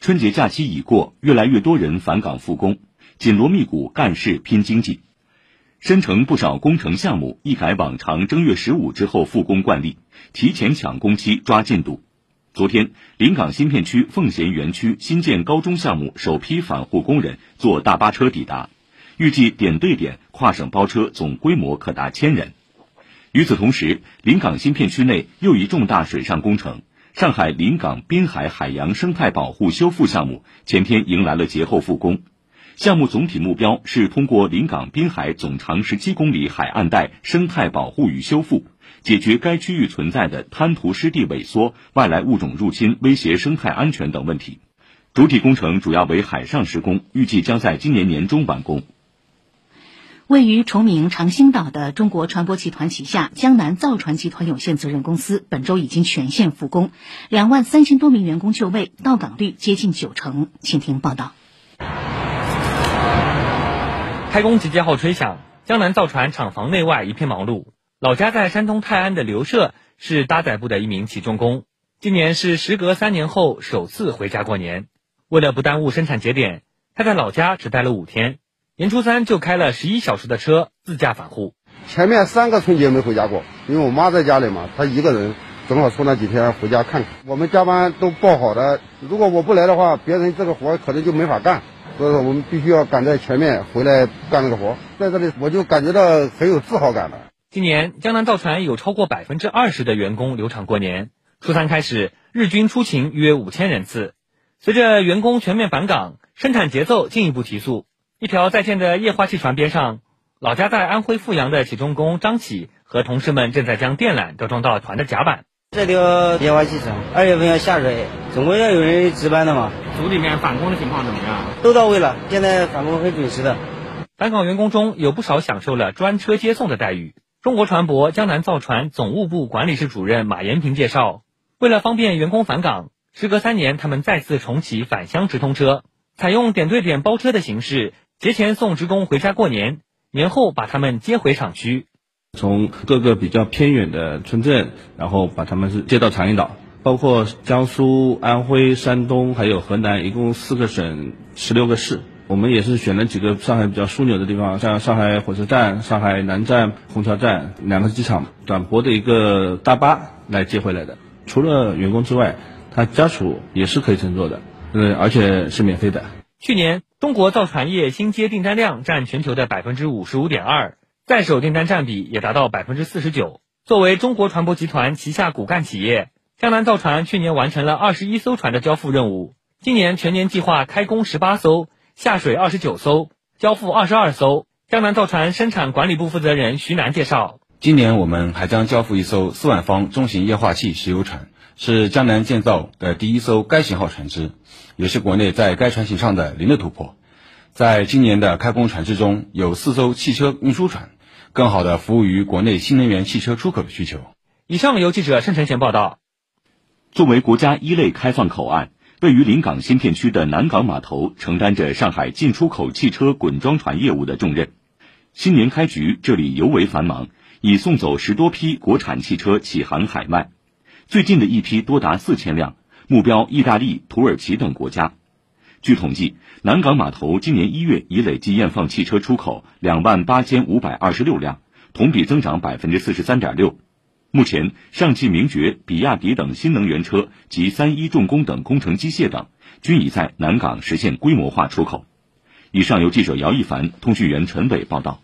春节假期已过，越来越多人返岗复工，紧锣密鼓干事拼经济。申城不少工程项目一改往常正月十五之后复工惯例，提前抢工期抓进度。昨天，临港新片区奉贤园区新建高中项目首批返沪工人坐大巴车抵达，预计点对点跨省包车总规模可达千人。与此同时，临港新片区内又一重大水上工程——上海临港滨海海洋生态保护修复项目，前天迎来了节后复工。项目总体目标是通过临港滨海总长十七公里海岸带生态保护与修复，解决该区域存在的滩涂湿地萎缩、外来物种入侵威胁生态安全等问题。主体工程主要为海上施工，预计将在今年年中完工。位于崇明长兴岛的中国船舶集团旗下江南造船集团有限责任公司本周已经全线复工，两万三千多名员工就位，到岗率接近九成。请听报道。开工集结号吹响，江南造船厂房内外一片忙碌。老家在山东泰安的刘社是搭载部的一名起重工，今年是时隔三年后首次回家过年。为了不耽误生产节点，他在老家只待了五天，年初三就开了十一小时的车自驾返沪。前面三个春节没回家过，因为我妈在家里嘛，她一个人，正好出那几天回家看看。我们加班都报好的，如果我不来的话，别人这个活可能就没法干。所以说，我们必须要赶在前面回来干这个活。在这里，我就感觉到很有自豪感了。今年，江南造船有超过百分之二十的员工留厂过年。初三开始，日均出勤约五千人次。随着员工全面返岗，生产节奏进一步提速。一条在建的液化气船边上，老家在安徽阜阳的起重工张启和同事们正在将电缆都装到船的甲板。这条液化气船二月份要下水，总归要有人值班的嘛。组里面返工的情况怎么样？都到位了，现在返工很准时的。返岗员工中有不少享受了专车接送的待遇。中国船舶江南造船总务部管理室主任马延平介绍，为了方便员工返岗，时隔三年，他们再次重启返乡直通车，采用点对点包车的形式，节前送职工回家过年，年后把他们接回厂区。从各个比较偏远的村镇，然后把他们是接到长兴岛，包括江苏、安徽、山东还有河南，一共四个省十六个市。我们也是选了几个上海比较枢纽的地方，像上海火车站、上海南站、虹桥站两个机场，短驳的一个大巴来接回来的。除了员工之外，他家属也是可以乘坐的，呃，而且是免费的。去年，中国造船业新接订单量占全球的百分之五十五点二。在手订单占比也达到百分之四十九。作为中国船舶集团旗下骨干企业，江南造船去年完成了二十一艘船的交付任务，今年全年计划开工十八艘，下水二十九艘，交付二十二艘。江南造船生产管理部负责人徐楠介绍，今年我们还将交付一艘四万方中型液化气石油船，是江南建造的第一艘该型号船只，也是国内在该船型上的零的突破。在今年的开工船只中，有四艘汽车运输船。更好的服务于国内新能源汽车出口的需求。以上由记者盛晨贤报道。作为国家一类开放口岸，位于临港新片区的南港码头承担着上海进出口汽车滚装船业务的重任。新年开局，这里尤为繁忙，已送走十多批国产汽车起航海外。最近的一批多达四千辆，目标意大利、土耳其等国家。据统计，南港码头今年一月已累计验放汽车出口两万八千五百二十六辆，同比增长百分之四十三点六。目前，上汽名爵、比亚迪等新能源车及三一重工等工程机械等均已在南港实现规模化出口。以上由记者姚一凡、通讯员陈伟报道。